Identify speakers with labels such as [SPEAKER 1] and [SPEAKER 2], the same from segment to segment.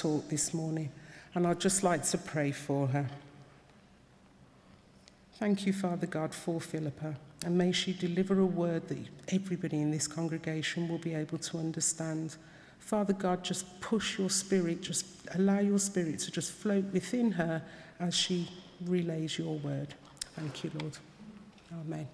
[SPEAKER 1] talk this morning, and I'd just like to pray for her. Thank you, Father God, for Philippa, and may she deliver a word that everybody in this congregation will be able to understand. Father God, just push your spirit, just allow your spirit to just float within her as she relays your word. Thank you, Lord. Amen.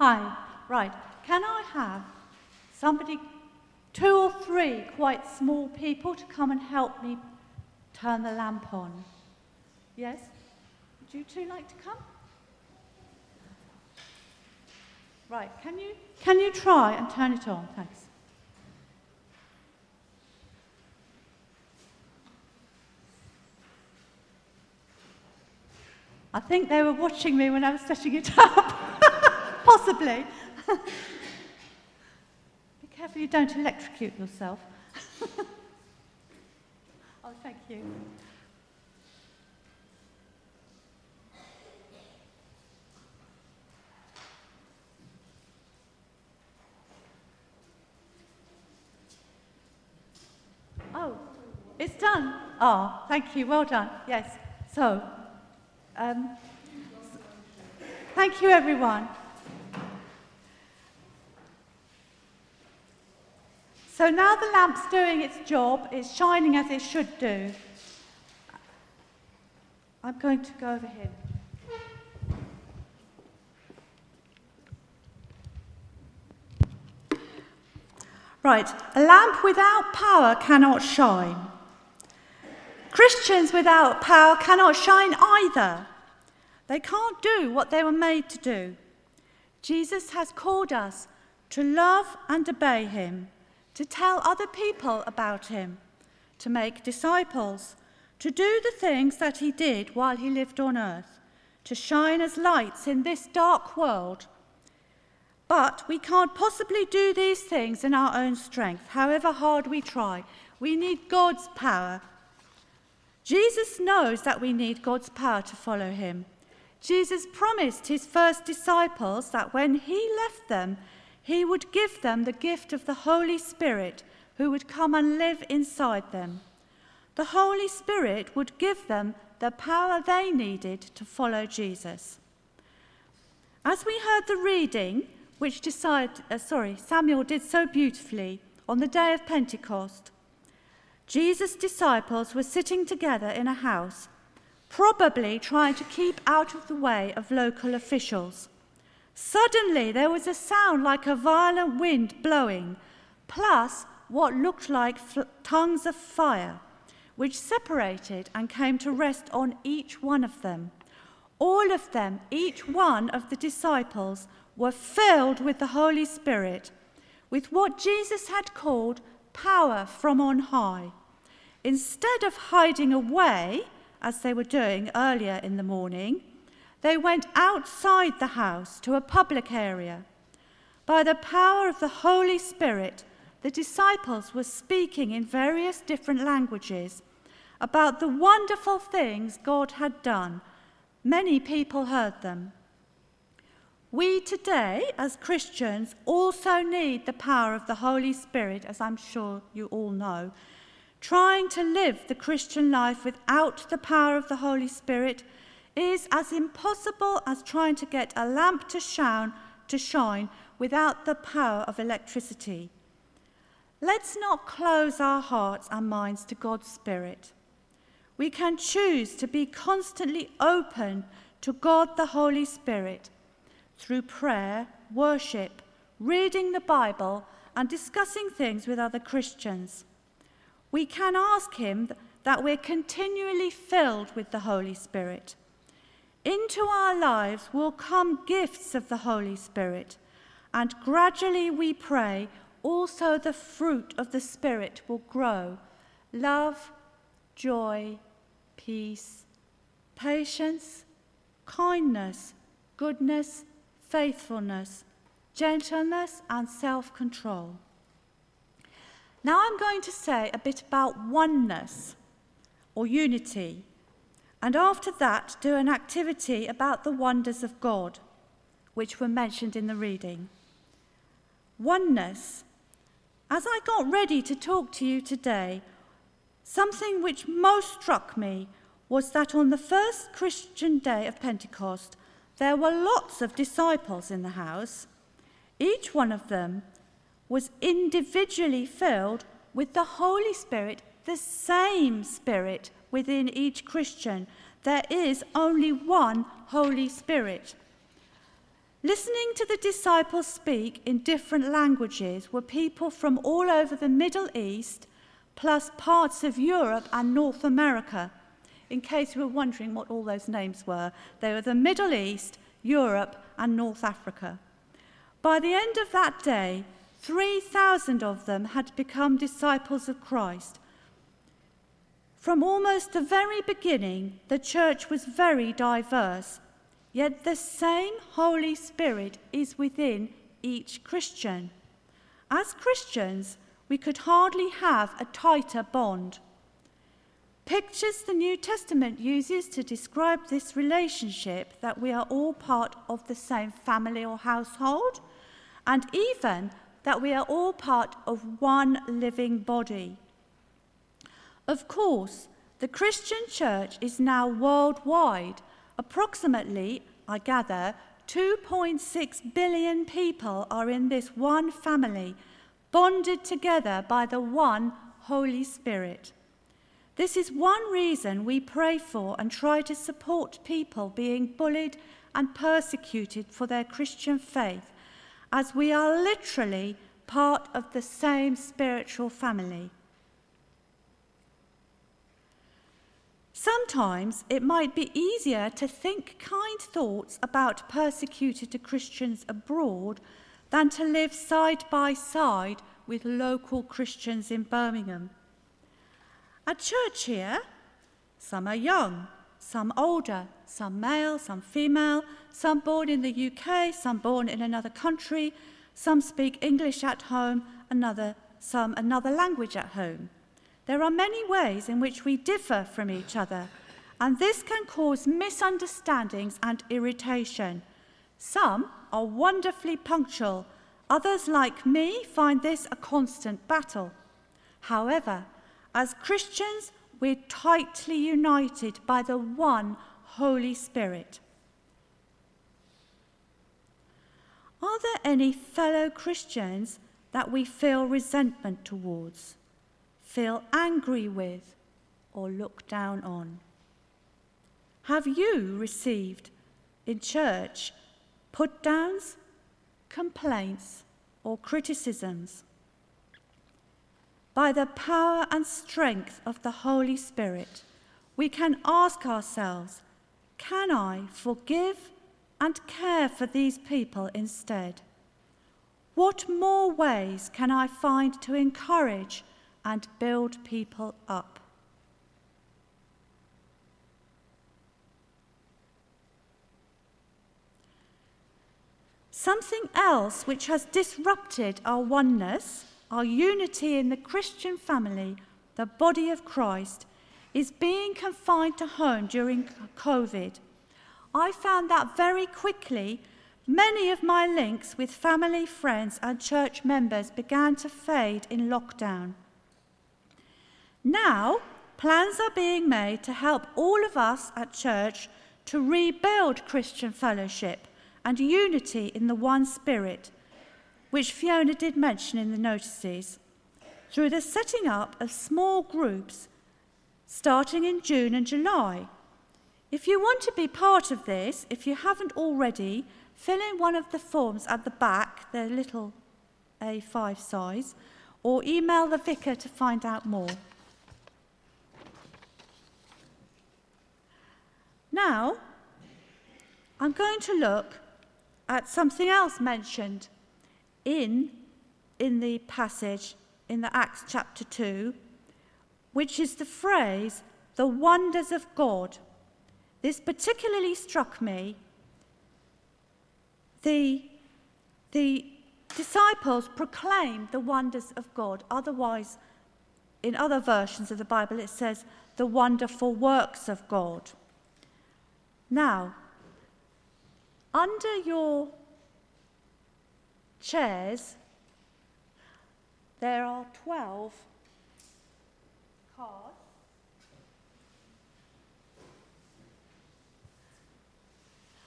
[SPEAKER 2] Hi, right. Can I have somebody, two or three quite small people, to come and help me turn the lamp on? Yes? Would you two like to come? Right, can you, can you try and turn it on? Thanks. I think they were watching me when I was setting it up. Possibly. Be careful you don't electrocute yourself. oh, thank you. Oh, it's done. Oh, thank you. Well done. Yes. So, um, thank you, everyone. So now the lamp's doing its job, it's shining as it should do. I'm going to go over here. Right, a lamp without power cannot shine. Christians without power cannot shine either. They can't do what they were made to do. Jesus has called us to love and obey him to tell other people about him, to make disciples, to do the things that he did while he lived on earth, to shine as lights in this dark world. But we can't possibly do these things in our own strength, however hard we try. We need God's power. Jesus knows that we need God's power to follow him. Jesus promised his first disciples that when he left them, he would give them the gift of the Holy Spirit who would come and live inside them. The Holy Spirit would give them the power they needed to follow Jesus. As we heard the reading, which decided, uh, sorry, Samuel did so beautifully on the day of Pentecost, Jesus' disciples were sitting together in a house, probably trying to keep out of the way of local officials. Suddenly there was a sound like a violent wind blowing, plus what looked like fl- tongues of fire, which separated and came to rest on each one of them. All of them, each one of the disciples, were filled with the Holy Spirit, with what Jesus had called power from on high. Instead of hiding away, as they were doing earlier in the morning, they went outside the house to a public area. By the power of the Holy Spirit, the disciples were speaking in various different languages about the wonderful things God had done. Many people heard them. We today, as Christians, also need the power of the Holy Spirit, as I'm sure you all know. Trying to live the Christian life without the power of the Holy Spirit is as impossible as trying to get a lamp to shine, to shine without the power of electricity. Let's not close our hearts and minds to God's Spirit. We can choose to be constantly open to God the Holy Spirit through prayer, worship, reading the Bible, and discussing things with other Christians. We can ask Him that we're continually filled with the Holy Spirit. Into our lives will come gifts of the Holy Spirit, and gradually we pray also the fruit of the Spirit will grow. Love, joy, peace, patience, kindness, goodness, faithfulness, gentleness, and self control. Now I'm going to say a bit about oneness or unity and after that, do an activity about the wonders of God, which were mentioned in the reading. Oneness. As I got ready to talk to you today, something which most struck me was that on the first Christian day of Pentecost, there were lots of disciples in the house. Each one of them was individually filled with the Holy Spirit, the same Spirit within each Christian. There is only one Holy Spirit. Listening to the disciples speak in different languages were people from all over the Middle East, plus parts of Europe and North America. In case you were wondering what all those names were, they were the Middle East, Europe, and North Africa. By the end of that day, 3,000 of them had become disciples of Christ. From almost the very beginning, the church was very diverse, yet the same Holy Spirit is within each Christian. As Christians, we could hardly have a tighter bond. Pictures the New Testament uses to describe this relationship that we are all part of the same family or household, and even that we are all part of one living body. Of course, the Christian church is now worldwide. Approximately, I gather, 2.6 billion people are in this one family, bonded together by the one Holy Spirit. This is one reason we pray for and try to support people being bullied and persecuted for their Christian faith, as we are literally part of the same spiritual family. Sometimes it might be easier to think kind thoughts about persecuted Christians abroad than to live side by side with local Christians in Birmingham. At church here, some are young, some older, some male, some female, some born in the UK, some born in another country, some speak English at home, another, some another language at home. There are many ways in which we differ from each other, and this can cause misunderstandings and irritation. Some are wonderfully punctual, others, like me, find this a constant battle. However, as Christians, we're tightly united by the one Holy Spirit. Are there any fellow Christians that we feel resentment towards? Feel angry with, or look down on? Have you received in church put downs, complaints, or criticisms? By the power and strength of the Holy Spirit, we can ask ourselves can I forgive and care for these people instead? What more ways can I find to encourage and build people up. Something else which has disrupted our oneness, our unity in the Christian family, the body of Christ, is being confined to home during COVID. I found that very quickly many of my links with family, friends, and church members began to fade in lockdown. Now, plans are being made to help all of us at church to rebuild Christian fellowship and unity in the one spirit, which Fiona did mention in the notices, through the setting up of small groups starting in June and July. If you want to be part of this, if you haven't already, fill in one of the forms at the back, they're little A5 size, or email the vicar to find out more. Now, I'm going to look at something else mentioned in, in the passage in the Acts chapter 2, which is the phrase, the wonders of God. This particularly struck me. The, the disciples proclaimed the wonders of God. Otherwise, in other versions of the Bible, it says the wonderful works of God. Now, under your chairs, there are 12 cards.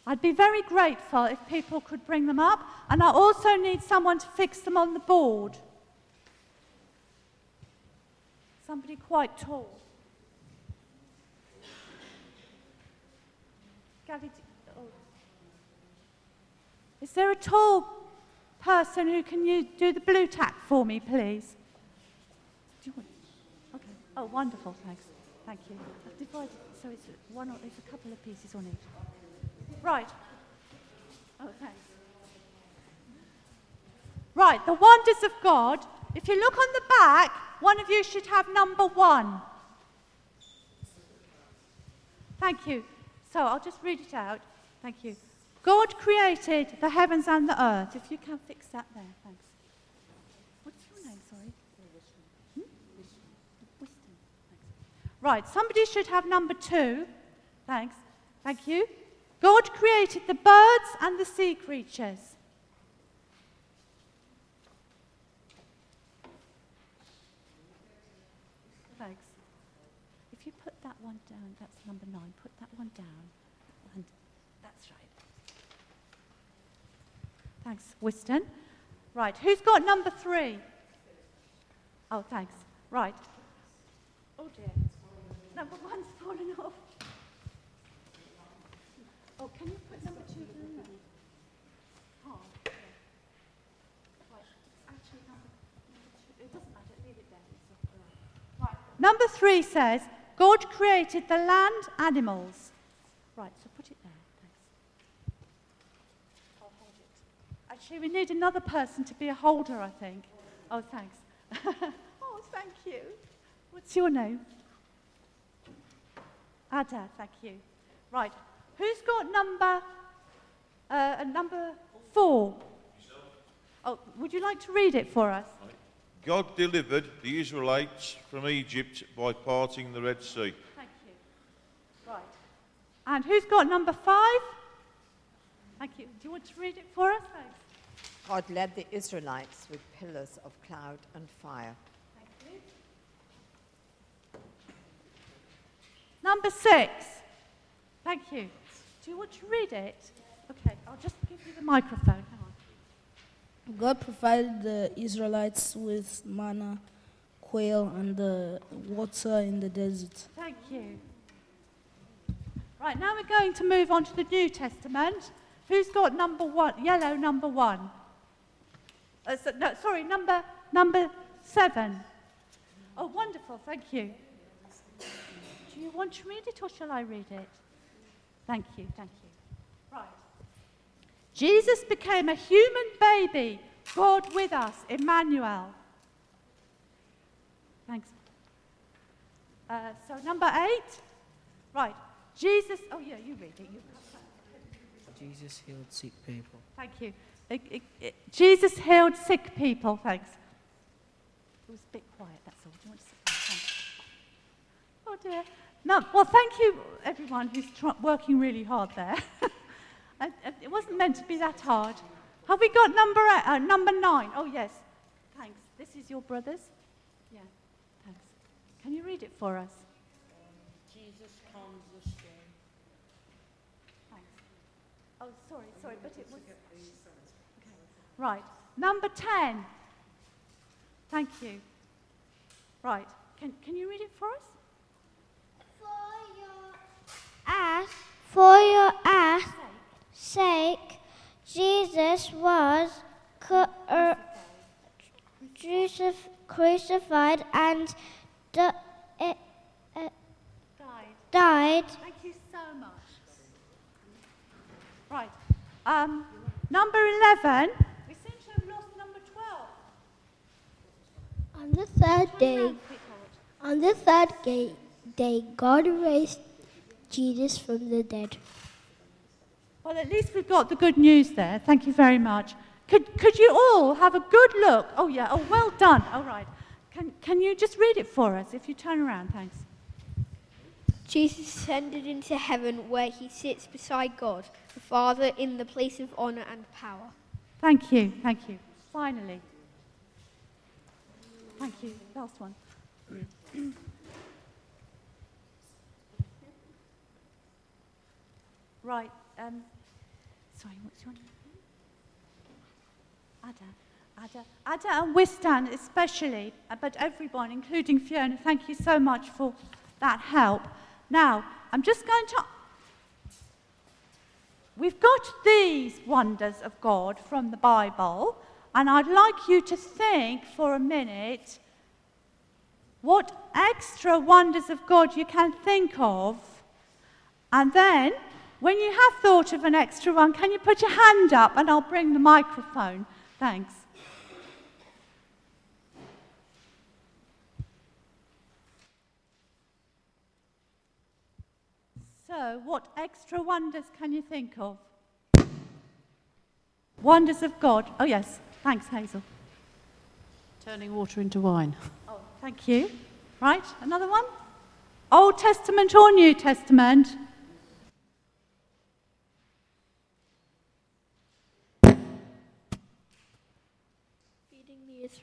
[SPEAKER 2] I'd be very grateful if people could bring them up, and I also need someone to fix them on the board. Somebody quite tall. Oh. Is there a tall person who can use, do the Blu Tack for me, please? Do you want? Okay. Oh, wonderful. Thanks. Thank you. I've divided so it's one. Or, it's a couple of pieces on each. Right. Oh, thanks. Right. The wonders of God. If you look on the back, one of you should have number one. Thank you. So I'll just read it out. Thank you. God created the heavens and the earth. If you can fix that there, thanks. What's your name, sorry? Hmm? Thanks. Right, somebody should have number two. Thanks. Thank you. God created the birds and the sea creatures. Thanks. If you put that one down, that's number nine. Put that one down. And that's right. Thanks, Whiston. Right, who's got number three? Oh, thanks. Right. Oh dear. Number one's fallen off. Oh, can you put number two down? Number three says, God created the land animals. Right, so put it there, thanks. I'll hold it. Actually, we need another person to be a holder, I think. Oh, thanks. oh, thank you. What's your name? Ada, thank you. Right, who's got number, uh, number four? Oh, would you like to read it for us?
[SPEAKER 3] God delivered the Israelites from Egypt by parting the Red Sea.
[SPEAKER 2] Thank you. Right. And who's got number five? Thank you. Do you want to read it for us? Thanks.
[SPEAKER 4] God led the Israelites with pillars of cloud and fire.
[SPEAKER 2] Thank you. Number six. Thank you. Do you want to read it? Okay, I'll just give you the microphone.
[SPEAKER 5] God provided the Israelites with manna, quail, and the water in the desert.
[SPEAKER 2] Thank you. Right, now we're going to move on to the New Testament. Who's got number one? Yellow number one. Uh, so- no, sorry, number number seven. Oh, wonderful. Thank you. Do you want to read it or shall I read it? Thank you. Thank you. Jesus became a human baby, God with us, Emmanuel. Thanks. Uh, so number eight. Right. Jesus. Oh yeah, you read it. You.
[SPEAKER 6] Jesus healed sick people.
[SPEAKER 2] Thank you. It- it- it- Jesus healed sick people. Thanks. It was a bit quiet. That's all. Do you want to sit down? Thanks. Oh dear. No. Well, thank you, everyone who's tr- working really hard there. Uh, uh, it wasn't meant to be that hard. Have we got number eight, uh, number nine? Oh yes. Thanks. This is your brother's. Yeah. Thanks. Can you read it for us?
[SPEAKER 6] Jesus calms the storm.
[SPEAKER 2] Thanks. Oh, sorry, sorry, but it was. Okay. Right. Number 10. Thank you. Right. Can, can you read it for us?
[SPEAKER 7] For your ass, for your ass sake, Jesus was cu- er, crucif- crucified and di- eh, eh,
[SPEAKER 2] Died.
[SPEAKER 7] died.
[SPEAKER 2] Thank you so much. Right. Um, number 11. We seem to have lost number 12.
[SPEAKER 7] On the third day, on the third ga- day, God raised Jesus from the dead.
[SPEAKER 2] Well, at least we've got the good news there. Thank you very much. Could, could you all have a good look? Oh, yeah. Oh, well done. All right. Can, can you just read it for us if you turn around? Thanks.
[SPEAKER 7] Jesus ascended into heaven where he sits beside God, the Father, in the place of honor and power.
[SPEAKER 2] Thank you, thank you. Finally. Thank you. Last one. right. Um, sorry, what's your name? Ada. Ada. Ada and Wistan especially, uh, but everyone, including Fiona, thank you so much for that help. Now, I'm just going to. We've got these wonders of God from the Bible, and I'd like you to think for a minute what extra wonders of God you can think of. And then, when you have thought of an extra one, can you put your hand up and I'll bring the microphone? Thanks. So, what extra wonders can you think of? Wonders of God. Oh, yes. Thanks, Hazel.
[SPEAKER 6] Turning water into wine.
[SPEAKER 2] Oh, thank you. Right, another one? Old Testament or New Testament?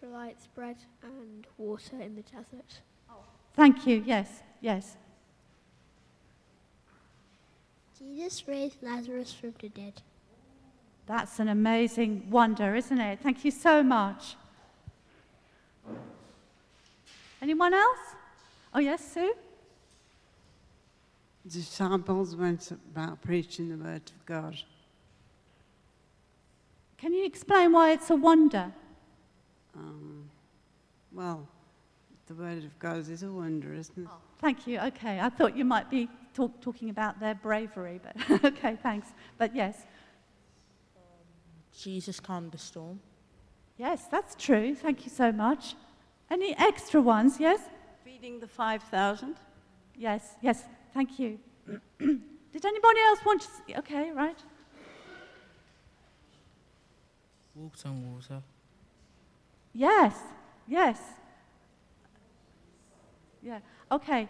[SPEAKER 7] Israelites bread and water in the desert.
[SPEAKER 2] Thank you. Yes, yes.
[SPEAKER 7] Jesus raised Lazarus from the dead.
[SPEAKER 2] That's an amazing wonder, isn't it? Thank you so much. Anyone else? Oh, yes, Sue?
[SPEAKER 8] The disciples went about preaching the word of God.
[SPEAKER 2] Can you explain why it's a wonder?
[SPEAKER 8] Um, well, the word of God is a wonder, isn't it?
[SPEAKER 2] Thank you. Okay, I thought you might be talk, talking about their bravery, but okay, thanks. But yes,
[SPEAKER 6] Jesus calmed the storm.
[SPEAKER 2] yes, that's true. Thank you so much. Any extra ones? Yes?
[SPEAKER 9] Feeding the 5,000.
[SPEAKER 2] Yes, yes, thank you. Did anybody else want to see? Okay, right.
[SPEAKER 6] Walked on water.
[SPEAKER 2] Yes, yes. Yeah, okay.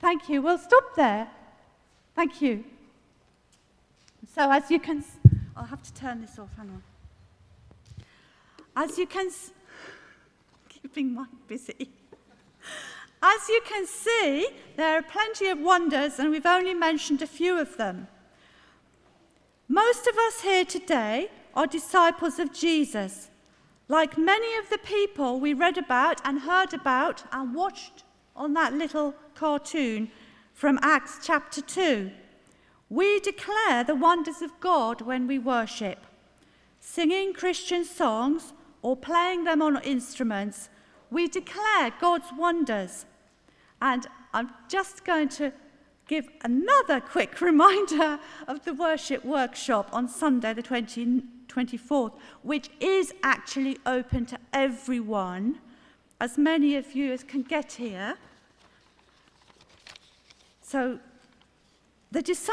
[SPEAKER 2] Thank you. We'll stop there. Thank you. So, as you can, I'll have to turn this off. Hang on. As you can, keeping Mike busy. As you can see, there are plenty of wonders, and we've only mentioned a few of them. Most of us here today are disciples of Jesus. Like many of the people we read about and heard about and watched on that little cartoon from Acts chapter 2, we declare the wonders of God when we worship. Singing Christian songs or playing them on instruments, we declare God's wonders. And I'm just going to give another quick reminder of the worship workshop on Sunday, the 20, 24th, which is actually open to everyone, as many of you as can get here. So the, disci-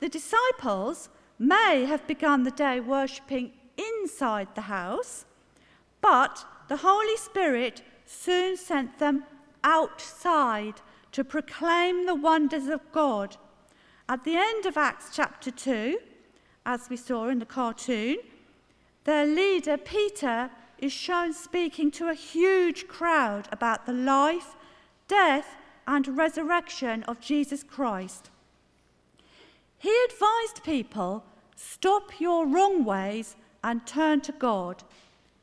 [SPEAKER 2] the disciples may have begun the day worshipping inside the house, but the Holy Spirit soon sent them outside to proclaim the wonders of God. At the end of Acts chapter 2, as we saw in the cartoon, their leader, Peter, is shown speaking to a huge crowd about the life, death, and resurrection of Jesus Christ. He advised people stop your wrong ways and turn to God.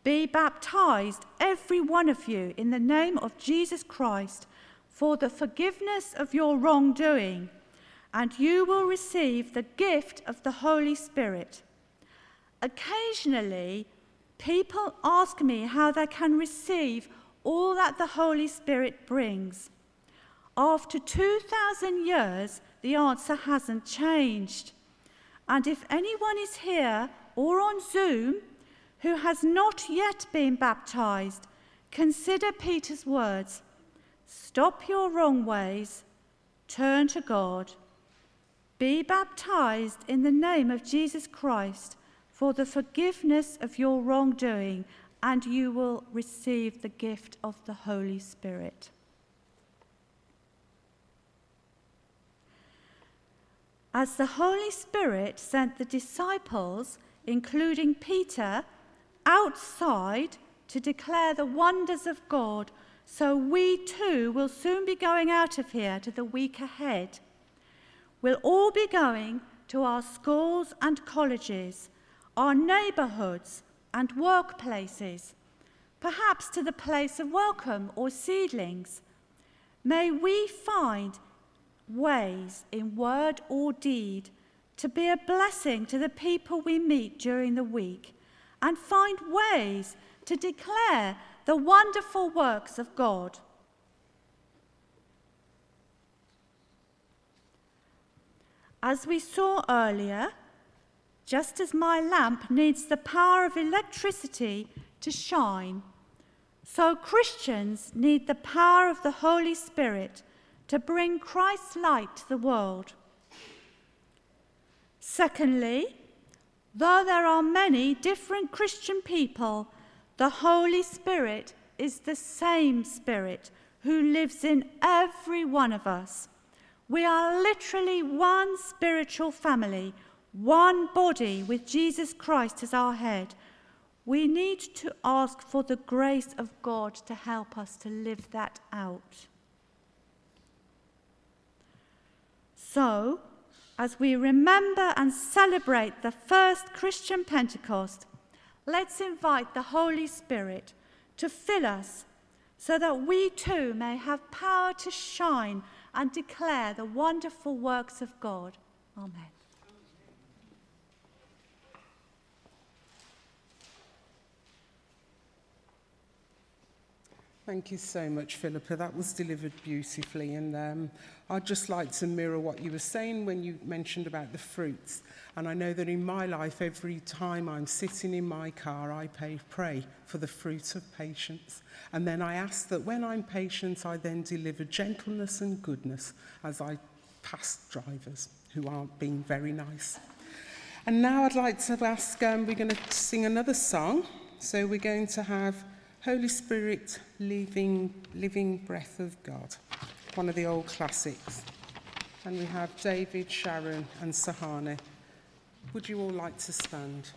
[SPEAKER 2] Be baptized, every one of you, in the name of Jesus Christ for the forgiveness of your wrongdoing, and you will receive the gift of the Holy Spirit. Occasionally, people ask me how they can receive all that the Holy Spirit brings. After 2,000 years, the answer hasn't changed. And if anyone is here or on Zoom who has not yet been baptized, consider Peter's words Stop your wrong ways, turn to God, be baptized in the name of Jesus Christ for the forgiveness of your wrongdoing, and you will receive the gift of the Holy Spirit. As the Holy Spirit sent the disciples, including Peter, outside to declare the wonders of God, so we too will soon be going out of here to the week ahead. We'll all be going to our schools and colleges, our neighbourhoods and workplaces, perhaps to the place of welcome or seedlings. May we find ways in word or deed to be a blessing to the people we meet during the week and find ways to declare the wonderful works of God. As we saw earlier, just as my lamp needs the power of electricity to shine, so Christians need the power of the Holy Spirit to bring Christ's light to the world. Secondly, though there are many different Christian people, the Holy Spirit is the same Spirit who lives in every one of us. We are literally one spiritual family, one body with Jesus Christ as our head. We need to ask for the grace of God to help us to live that out. So, as we remember and celebrate the first Christian Pentecost, let's invite the Holy Spirit to fill us so that we too may have power to shine and declare the wonderful works of God. Amen.
[SPEAKER 1] Thank you so much, Philippa. That was delivered beautifully. And um, I'd just like to mirror what you were saying when you mentioned about the fruits. And I know that in my life, every time I'm sitting in my car, I pay, pray for the fruit of patience. And then I ask that when I'm patient, I then deliver gentleness and goodness as I pass drivers who aren't being very nice. And now I'd like to ask, um, we're going to sing another song. So we're going to have Holy Spirit, living, living breath of God, one of the old classics. And we have David, Sharon, and Sahane. Would you all like to stand?